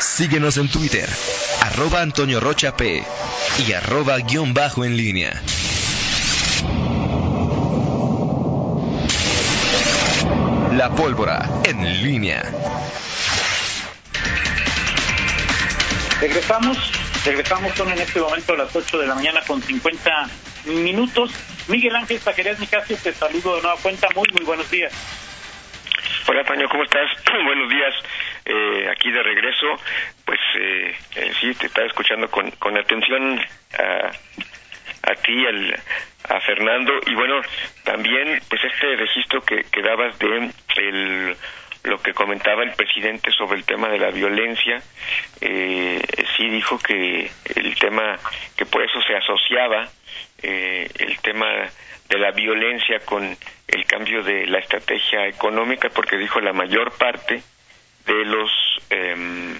Síguenos en Twitter, arroba Antonio Rocha P y arroba guion bajo en línea. La pólvora en línea. Regresamos, regresamos, son en este momento a las 8 de la mañana con 50 minutos. Miguel Ángel Zacarías Nicasio, te saludo de nueva cuenta, muy, muy buenos días. Hola, Toño, ¿cómo estás? Buenos días. Eh, aquí de regreso, pues eh, sí, te estaba escuchando con, con atención a, a ti, al, a Fernando, y bueno, también pues este registro que, que dabas de el, lo que comentaba el presidente sobre el tema de la violencia, eh, sí dijo que el tema, que por eso se asociaba eh, el tema de la violencia con el cambio de la estrategia económica, porque dijo la mayor parte de los em,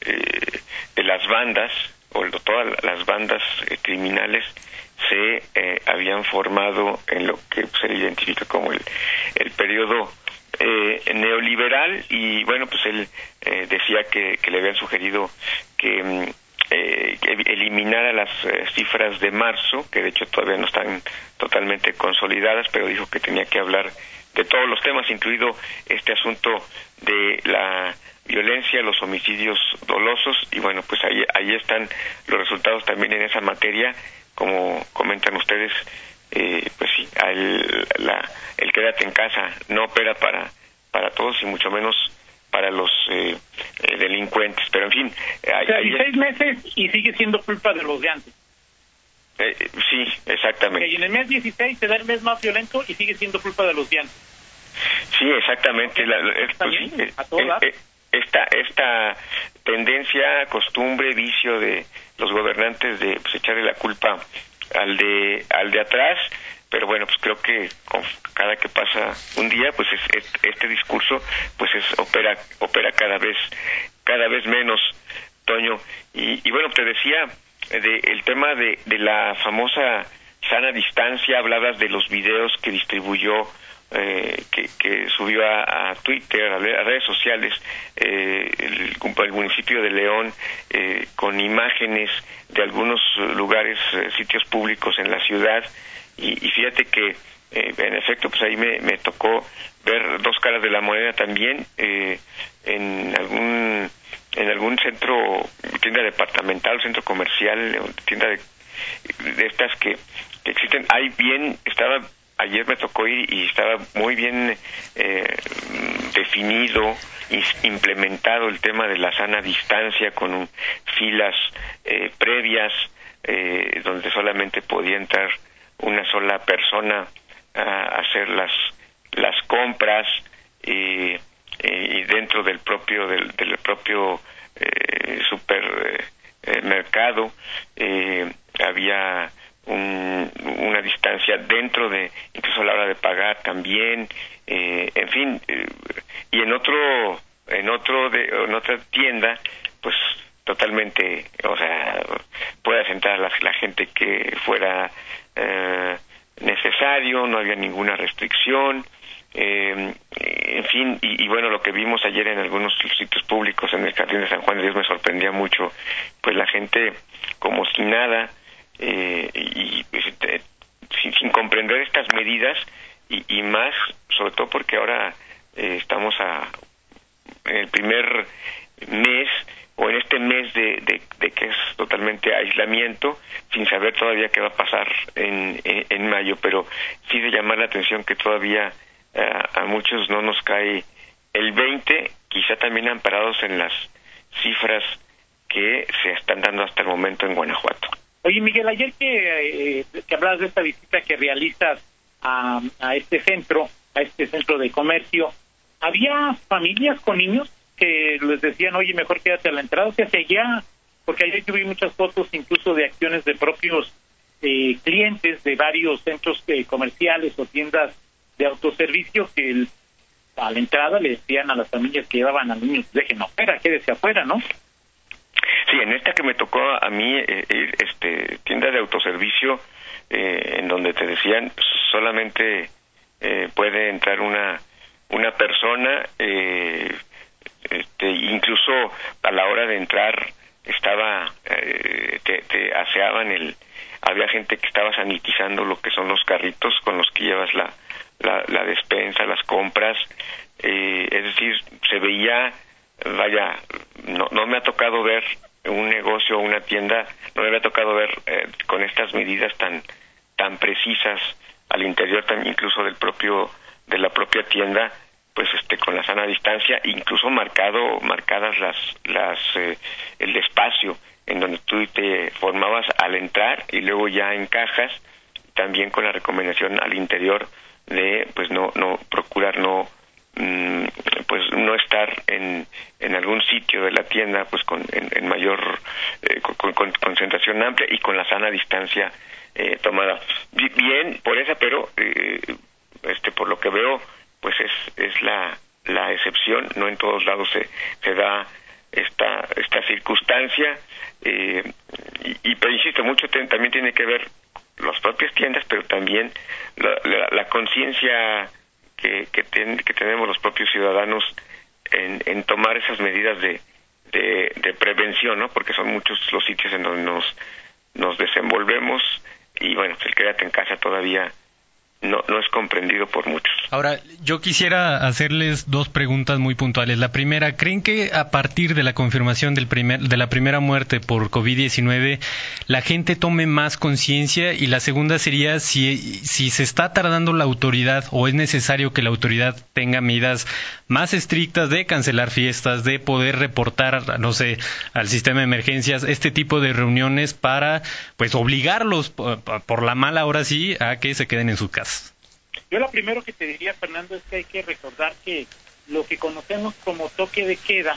eh, de las bandas o todas las bandas eh, criminales se eh, habían formado en lo que se identifica como el, el periodo neoliberal. Y bueno pues él decía que, que, le habían sugerido que, que eliminara las cifras de marzo que de hecho todavía no están totalmente consolidadas pero dijo que tenía que hablar de todos los temas, incluido este asunto de la violencia, los homicidios dolosos y bueno, pues ahí, ahí están los resultados también en esa materia, como comentan ustedes, eh, pues sí, el, la, el quédate en casa no opera para, para todos y mucho menos para los eh, eh, delincuentes, pero en fin. Hay, o sea, 16 meses y sigue siendo culpa de los de antes. Eh, sí, exactamente. y en el mes 16 se da el mes más violento y sigue siendo culpa de los de antes. Sí, exactamente. La, es, pues, sí, a todas. eh, esta esta tendencia, costumbre, vicio de los gobernantes de pues, echarle la culpa al de al de atrás, pero bueno, pues creo que cada que pasa un día, pues es, es, este discurso pues es opera opera cada vez cada vez menos, Toño. Y, y bueno, te decía de, el tema de, de la famosa sana distancia, hablabas de los videos que distribuyó eh, que, que, subió a, a, Twitter, a, redes sociales, eh, el, municipio de León, eh, con imágenes de algunos lugares, eh, sitios públicos en la ciudad, y, y fíjate que, eh, en efecto, pues ahí me, me, tocó ver dos caras de la moneda también, en algún en algún centro, tienda departamental, centro comercial, tienda de, de estas que, que existen, hay bien, estaba ayer me tocó ir y estaba muy bien eh, definido implementado el tema de la sana distancia con filas eh, previas eh, donde solamente podía entrar una sola persona a hacer las las compras y, dentro del propio del, del propio supermercado había un, una distancia dentro de incluso a la hora de pagar también eh, en fin eh, y en otro en otro de, en otra tienda pues totalmente o sea puede sentar la, la gente que fuera eh, necesario no había ninguna restricción eh, en fin, y, y, bueno, lo que vimos ayer en algunos sitios públicos en el Jardín de San Juan de Dios me sorprendía mucho, pues la gente como si nada, eh, y pues, eh, sin, sin, comprender estas medidas y, más, sobre todo porque ahora eh, estamos a, en el primer mes o en este mes de, de, que es totalmente aislamiento, sin saber todavía qué va a pasar en, en, en mayo, pero sí de llamar la atención que todavía a muchos no nos cae el 20, quizá también amparados en las cifras que se están dando hasta el momento en Guanajuato. Oye, Miguel, ayer que, eh, que hablabas de esta visita que realizas a, este centro, a este centro de comercio, ¿había familias con niños que les decían, oye, mejor quédate a la entrada? O sea, seguía, porque ayer yo vi muchas fotos incluso de acciones de propios eh, clientes de varios centros eh, comerciales o tiendas de autoservicio que el, a la entrada le decían a las familias que llevaban a niños, dejen afuera, quédese afuera, ¿no? Sí, en esta que me tocó a mí, eh, este, tienda de autoservicio, eh, en donde te decían solamente eh, puede entrar una una persona, este, incluso a la hora de entrar estaba, eh, te, te aseaban el, había gente que estaba sanitizando lo que son los carritos con los que llevas la, la, despensa, las compras, eh, es decir, se veía, vaya, no, no me ha tocado ver un negocio o una tienda, no me había tocado ver eh, con estas medidas tan tan precisas al interior tan incluso del propio de la propia tienda pues este con la sana distancia incluso marcado marcadas las las eh, el espacio en donde tú te formabas al entrar y luego ya en cajas también con la recomendación al interior de pues no no procurar no pues no estar en, en algún sitio de la tienda pues con en, mayor eh, con, concentración amplia y con la sana distancia eh, tomada. Bien por esa pero eh, este por lo que veo pues es es la la excepción. No en todos lados se se da esta esta circunstancia y, y, pero insisto mucho también tiene que ver las propias tiendas, pero también la, conciencia que, que, que, tenemos los propios ciudadanos en, en tomar esas medidas de, de, prevención, ¿no? Porque son muchos los sitios en donde nos, nos desenvolvemos y bueno, el quédate en casa todavía no, no es comprendido por muchos. Ahora, yo quisiera hacerles dos preguntas muy puntuales. La primera, ¿creen que a partir de la confirmación del primer, de la primera muerte por COVID-19 la gente tome más conciencia? Y la segunda sería si, si se está tardando la autoridad o es necesario que la autoridad tenga medidas más estrictas de cancelar fiestas, de poder reportar, no sé, al sistema de emergencias este tipo de reuniones para, pues, obligarlos por, por la mala ahora sí a que se queden en su casa. Yo lo primero que te diría, Fernando, es que hay que recordar que lo que conocemos como toque de queda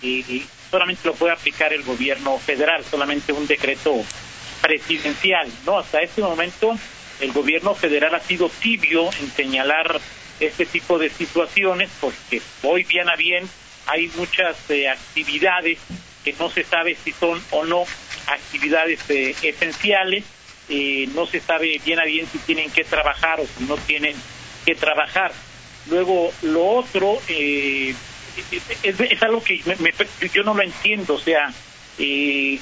y, solamente lo puede aplicar el gobierno federal, solamente un decreto presidencial, ¿no? Hasta este momento el gobierno federal ha sido tibio en señalar este tipo de situaciones porque hoy bien a bien hay muchas eh, actividades que no se sabe si son o no actividades eh, esenciales eh, no se sabe bien a bien si tienen que trabajar o si no tienen que trabajar. Luego, lo otro eh, es, algo que yo no lo entiendo, o sea, eh,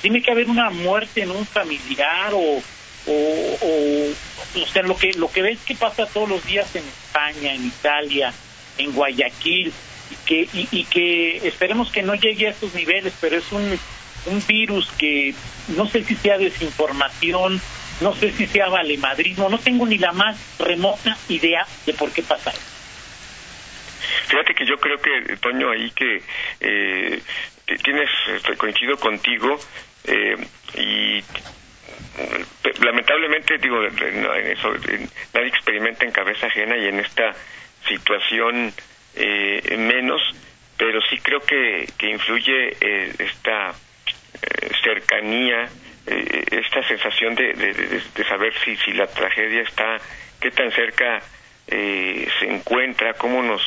tiene que haber una muerte en un familiar o, o, o, sea, lo que, lo que ves que pasa todos los días en España, en Italia, en Guayaquil, y que, y que esperemos que no llegue a estos niveles, pero es un un virus que no sé si sea desinformación, no sé si sea valemadrismo, no tengo ni la más remota idea de por qué pasa eso. Fíjate que yo creo que, Toño, ahí que eh, tienes, coincido contigo, eh, y lamentablemente, digo, nadie experimenta en cabeza ajena y en esta situación eh, menos, pero sí creo que, que influye eh, esta eh, cercanía, eh, esta sensación de, de, saber si, si la tragedia está, qué tan cerca eh, se encuentra, cómo nos,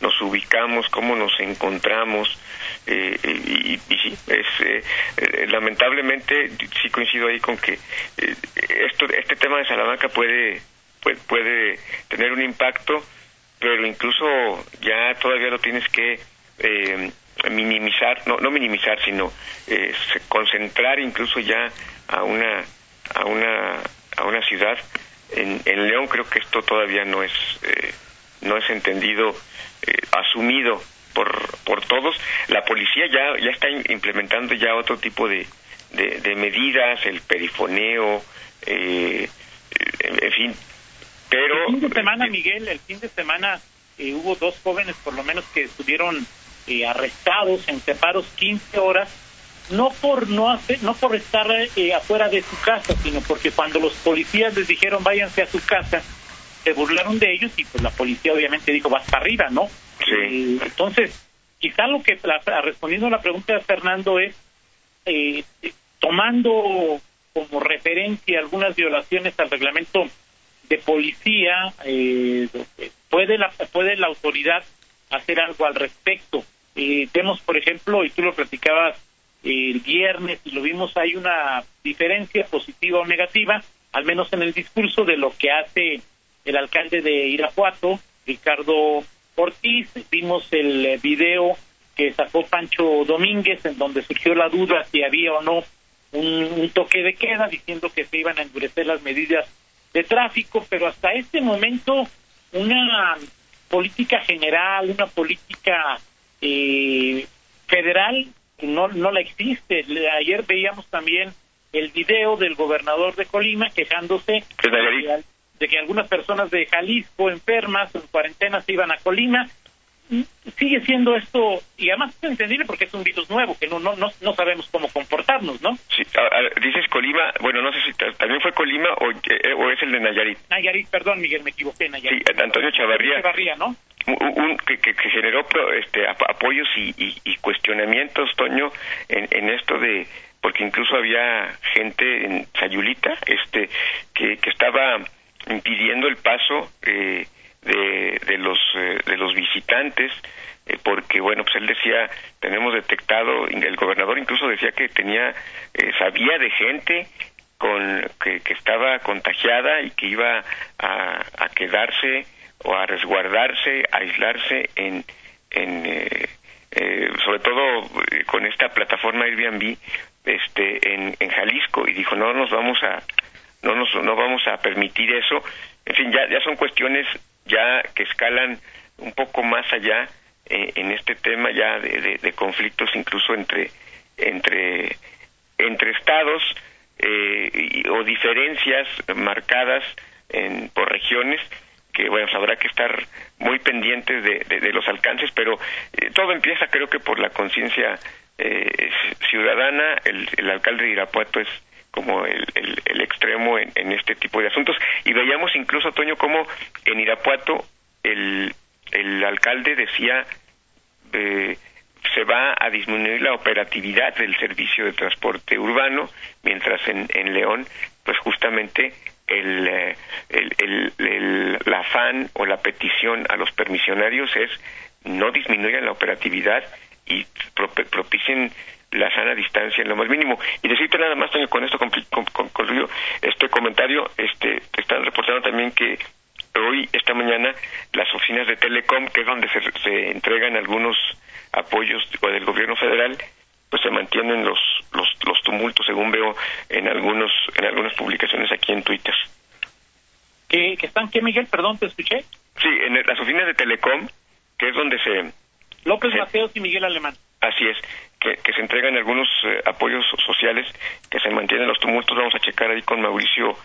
nos ubicamos, cómo nos encontramos. y, y, sí, es, lamentablemente sí coincido ahí con que esto, este tema de Salamanca puede, puede, puede tener un impacto, pero incluso ya todavía lo tienes que eh, minimizar, no, no minimizar, sino eh, concentrar incluso ya a una, a una, a una ciudad. En, en León creo que esto todavía no es, eh, no es entendido, eh, asumido por, por todos. La policía ya, ya está implementando ya otro tipo de, de, medidas, el perifoneo, en, en, fin. Pero, el fin de semana, Miguel, el fin de semana hubo dos jóvenes por lo menos que estuvieron eh, arrestados en separos 15 horas, no por no hacer, no por estar eh, afuera de su casa, sino porque cuando los policías les dijeron váyanse a su casa, se burlaron de ellos y pues la policía obviamente dijo vas para arriba, ¿no? Sí. Eh, entonces, quizá lo que respondiendo a la pregunta de Fernando es tomando como referencia algunas violaciones al reglamento de policía, puede la puede la autoridad hacer algo al respecto. Eh, vemos, por ejemplo, y tú lo platicabas el viernes y lo vimos, hay una diferencia positiva o negativa, al menos en el discurso de lo que hace el alcalde de Irapuato, Ricardo Ortiz, vimos el video que sacó Pancho Domínguez en donde surgió la duda si había o no un, toque de queda diciendo que se iban a endurecer las medidas de tráfico, pero hasta este momento una política general, una política eh, federal no, no la existe. Ayer veíamos también el video del gobernador de Colima quejándose de, que algunas personas de Jalisco enfermas en cuarentena se iban a Colima. Mm, sigue siendo esto, y además es entendible porque es un virus nuevo, que no, no, no, sabemos cómo comportarnos, ¿no? Sí, dices Colima, bueno, no sé si también fue Colima o, eh, o es el de Nayarit. Nayarit, perdón, Miguel, me equivoqué, Nayarit. Sí, Antonio Chavarría. Chavarría, ¿no? Un, que, que, generó este, apoyos y, y, cuestionamientos, Toño, en, esto de porque incluso había gente en Sayulita este que, estaba impidiendo el paso eh, de, los eh, de los visitantes eh, porque bueno pues él decía tenemos detectado el gobernador incluso decía que tenía sabía de gente con que, que, estaba contagiada y que iba a quedarse o a resguardarse a aislarse en en sobre todo con esta plataforma Airbnb este en, en Jalisco. Y dijo no nos vamos a no nos no vamos a permitir eso en fin ya ya son cuestiones ya que escalan un poco más allá eh, en este tema ya de, de, conflictos incluso entre entre entre estados eh, o diferencias marcadas en, por regiones que bueno habrá que estar muy pendientes de, de, los alcances pero eh, todo empieza creo que por la conciencia eh, ciudadana, el, el, alcalde de Irapuato es como el, el, extremo en, en, este tipo de asuntos. Y veíamos incluso, Toño, como en Irapuato el, el alcalde decía eh, se va a disminuir la operatividad del servicio de transporte urbano, mientras en, en León, pues justamente el, eh, el, el, el, afán o la petición a los permisionarios es no disminuyan la operatividad y propicien la sana distancia en lo más mínimo. Y decirte nada más, con esto concluyo este comentario, este, están reportando también que hoy, esta mañana, las oficinas de Telecom, que es donde se, se entregan algunos apoyos del gobierno federal, pues se mantienen los, los, los tumultos, según veo en algunos en algunas publicaciones aquí en Twitter. ¿Que, que están qué, Miguel? Perdón, te escuché. Sí, en las oficinas de Telecom, que es donde se López Mateos y Miguel Alemán. Así es, que, se entregan algunos eh, apoyos sociales, que se mantienen los tumultos. Vamos a checar ahí con Mauricio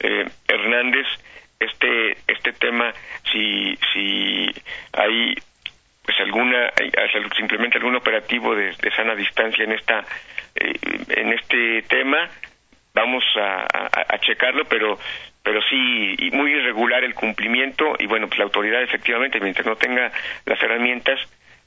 eh, Hernández este este tema, si si hay pues alguna simplemente algún operativo de, sana distancia en esta eh, en este tema vamos a, a, checarlo pero pero sí muy irregular el cumplimiento y bueno pues la autoridad efectivamente mientras no tenga las herramientas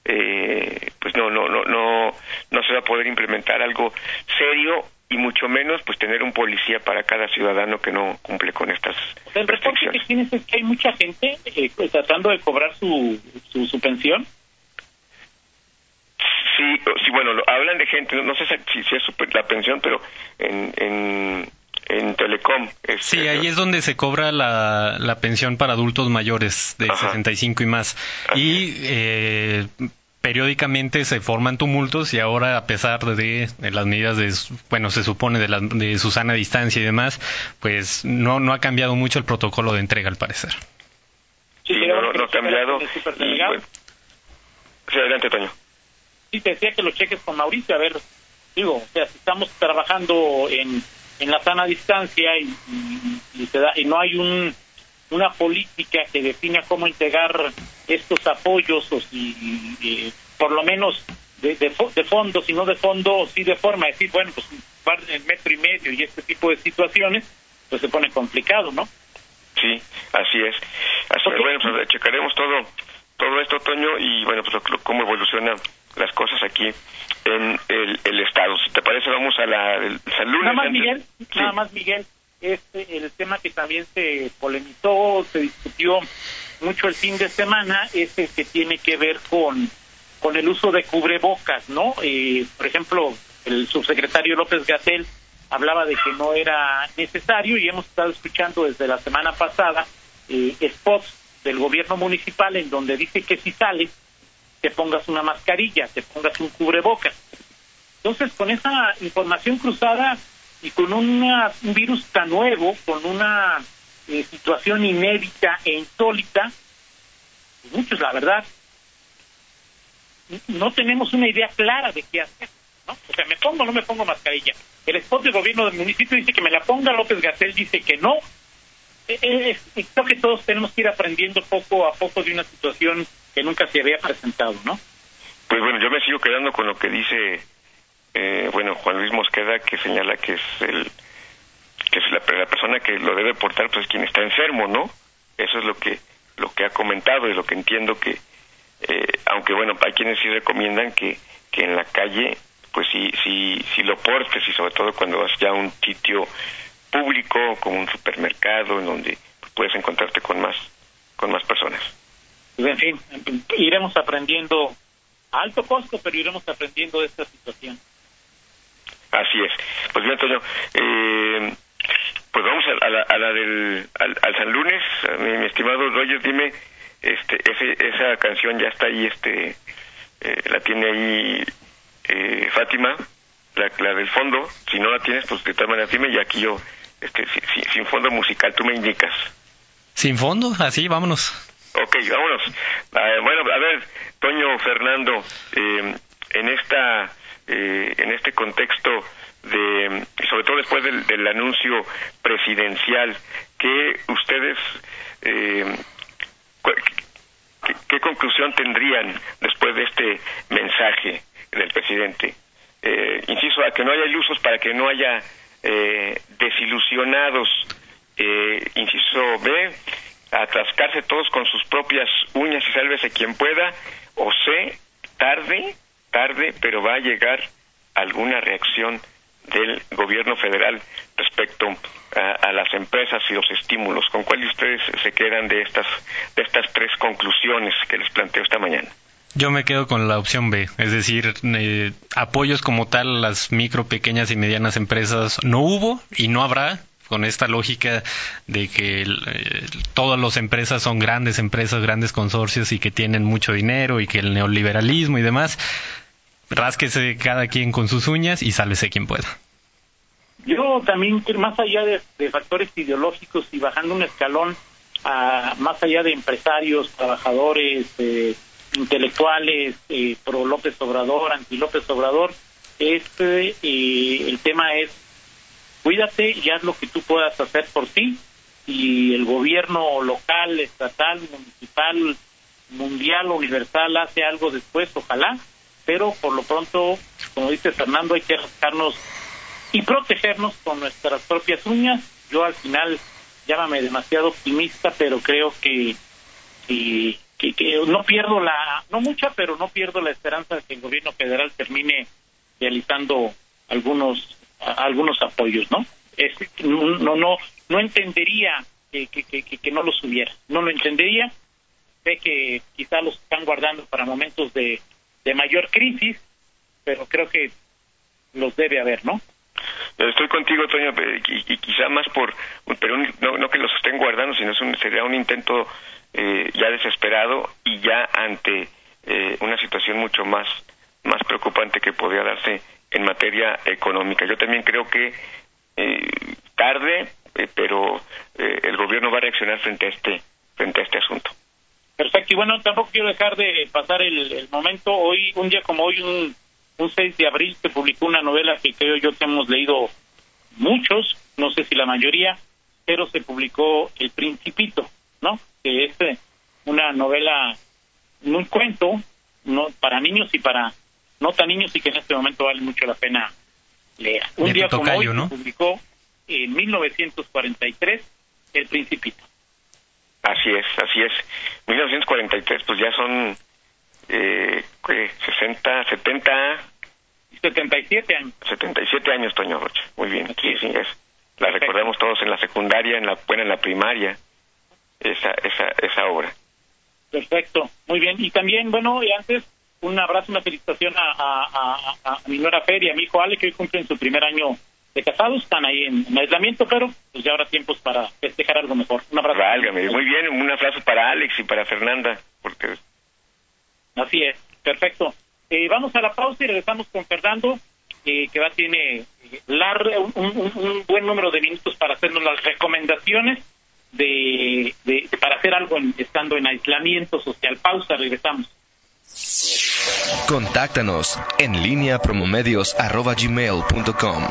eh, pues no, no, no, no, no se va a poder implementar algo serio y mucho menos pues tener un policía para cada ciudadano que no cumple con estas el reporte que tienes es que hay mucha gente eh, pues, tratando de cobrar su, su, pensión sí sí bueno hablan de gente no, sé si, si es la pensión pero en, en en Telecom. sí, ahí es donde se cobra la, la pensión para adultos mayores de 65 y más. y eh, periódicamente se forman tumultos y ahora a pesar de, las medidas de bueno se supone de, la, de su sana distancia y demás pues no no ha cambiado mucho el protocolo de entrega al parecer. Sí, no, no, ha cambiado. sí, adelante Toño. Sí te decía que lo cheques con Mauricio a ver digo o sea si estamos trabajando en en la sana distancia y, y, da, y no hay un, una política que defina cómo entregar estos apoyos o si por lo menos de, de, de, fondo, si no de fondo, sí de forma, decir, bueno, pues el metro y medio y este tipo de situaciones, pues se pone complicado, ¿no? Sí, así es. Así bueno, pues checaremos todo todo esto, Toño, y bueno, pues cómo evolucionan las cosas aquí en el, el Estado. Si te parece, vamos a la salud. Nada más, Miguel, nada más, Miguel, este, el tema que también se polemizó, se discutió mucho el fin de semana, es el que tiene que ver con, con el uso de cubrebocas, ¿no? Eh, por ejemplo, el subsecretario López Gatel hablaba de que no era necesario y hemos estado escuchando desde la semana pasada eh, spots del gobierno municipal en donde dice que si sales te pongas una mascarilla, te pongas un cubrebocas. Entonces, con esa información cruzada y con una, un virus tan nuevo, con una eh, situación inédita e insólita, pues muchos, la verdad, no tenemos una idea clara de qué hacer. ¿no? O sea, ¿me pongo o no me pongo mascarilla? El spot del gobierno del municipio dice que me la ponga, López Gatel dice que no. Eh, eh, creo que todos tenemos que ir aprendiendo poco a poco de una situación que nunca se había presentado, ¿no? Pues bueno, yo me sigo quedando con lo que dice, eh, bueno, Juan Luis Mosqueda, que señala que es el que es la, la, persona que lo debe portar, pues quien está enfermo, ¿no? Eso es lo que lo que ha comentado y lo que entiendo que, eh, aunque bueno, hay quienes sí recomiendan que, que en la calle, pues sí, sí, sí lo portes y sobre todo cuando vas ya a un sitio público como un supermercado en donde puedes encontrarte con más con más personas. Pues, en fin, iremos aprendiendo a alto costo, pero iremos aprendiendo de esta situación. Así es. Pues bien, Antonio, eh, pues vamos a, la, a la, del al, San Lunes, mi, estimado Roger, dime, este, ese, esa canción ya está ahí, este, eh, la tiene ahí eh, Fátima, la, la del fondo. Si no la tienes, pues de tal manera dime y aquí yo, este, sin fondo musical, tú me indicas. Sin fondo, así, vámonos. Ok, vámonos. Uh, bueno, a ver, Toño Fernando, eh, en esta, eh, en este contexto de, sobre todo después del, del anuncio presidencial, que ustedes, eh, ¿qué, ¿qué, conclusión tendrían después de este mensaje del presidente? Eh, insisto, a que no haya ilusos para que no haya eh, desilusionados. Eh, inciso B, atascarse todos con sus propias uñas y sálvese quien pueda, o C, tarde, tarde, pero va a llegar alguna reacción del gobierno federal respecto a, a, las empresas y los estímulos. ¿Con cuál de ustedes se quedan de estas, de estas tres conclusiones que les planteo esta mañana? Yo me quedo con la opción B, es decir, eh, apoyos como tal a las micro, pequeñas y medianas empresas no hubo y no habrá con esta lógica de que eh, todas las empresas son grandes empresas, grandes consorcios y que tienen mucho dinero y que el neoliberalismo y demás, rásquese cada quien con sus uñas y sálvese quien pueda. Yo también, más allá de, factores ideológicos y bajando un escalón, a, más allá de empresarios, trabajadores, eh, intelectuales eh, pro López Obrador, anti López Obrador, este eh, el tema es cuídate y haz lo que tú puedas hacer por ti y el gobierno local, estatal, municipal, mundial, universal hace algo después, ojalá, pero por lo pronto, como dice Fernando, hay que rascarnos y protegernos con nuestras propias uñas. Yo al final, llámame demasiado optimista, pero creo que, que no pierdo la, no mucha, pero no pierdo la esperanza de que el gobierno federal termine realizando algunos algunos apoyos, ¿no? Es, no, no, no entendería que, que, que, que no los hubiera, no lo entendería. Sé que quizá los están guardando para momentos de, de mayor crisis, pero creo que los debe haber, ¿no? Estoy contigo, Toño, y, y quizá más por, pero no, no que los estén guardando, sino es un, sería un intento eh, ya desesperado y ya ante eh, una situación mucho más, más preocupante que podría darse en materia económica. Yo también creo que eh, tarde, eh, pero eh, el gobierno va a reaccionar frente a este, frente a este asunto. Perfecto, y bueno, tampoco quiero dejar de pasar el, el momento. Hoy, un día como hoy, un, un 6 de abril, se publicó una novela que creo yo que hemos leído muchos, no sé si la mayoría, pero se publicó El Principito, ¿no? que es eh, una novela, un cuento no para niños y para no tan niños y que en este momento vale mucho la pena leer. Un día como hoy ¿no? se publicó en 1943 El Principito. Así es, así es. 1943, pues ya son eh, ¿qué? 60, 70... 77 años. 77 años, Toño Rocha. Muy bien, sí, sí, es. La recordamos todos en la secundaria, en la, bueno, en la primaria esa, esa, esa obra. Perfecto, muy bien. Y también, bueno, y antes, un abrazo, una felicitación a, a, a, a mi nuera Fer y a mi hijo Ale, que hoy cumplen su primer año de casados, están ahí en, aislamiento, pero pues ya habrá tiempos para festejar algo mejor. Un abrazo. Válgame, muy bien, un abrazo para Alex y para Fernanda, porque... Así es, perfecto. Eh, vamos a la pausa y regresamos con Fernando, eh, que va tiene eh, un, un, buen número de minutos para hacernos las recomendaciones de, de para hacer algo estando en aislamiento social. Pausa, regresamos. Contáctanos en línea promomedios.com.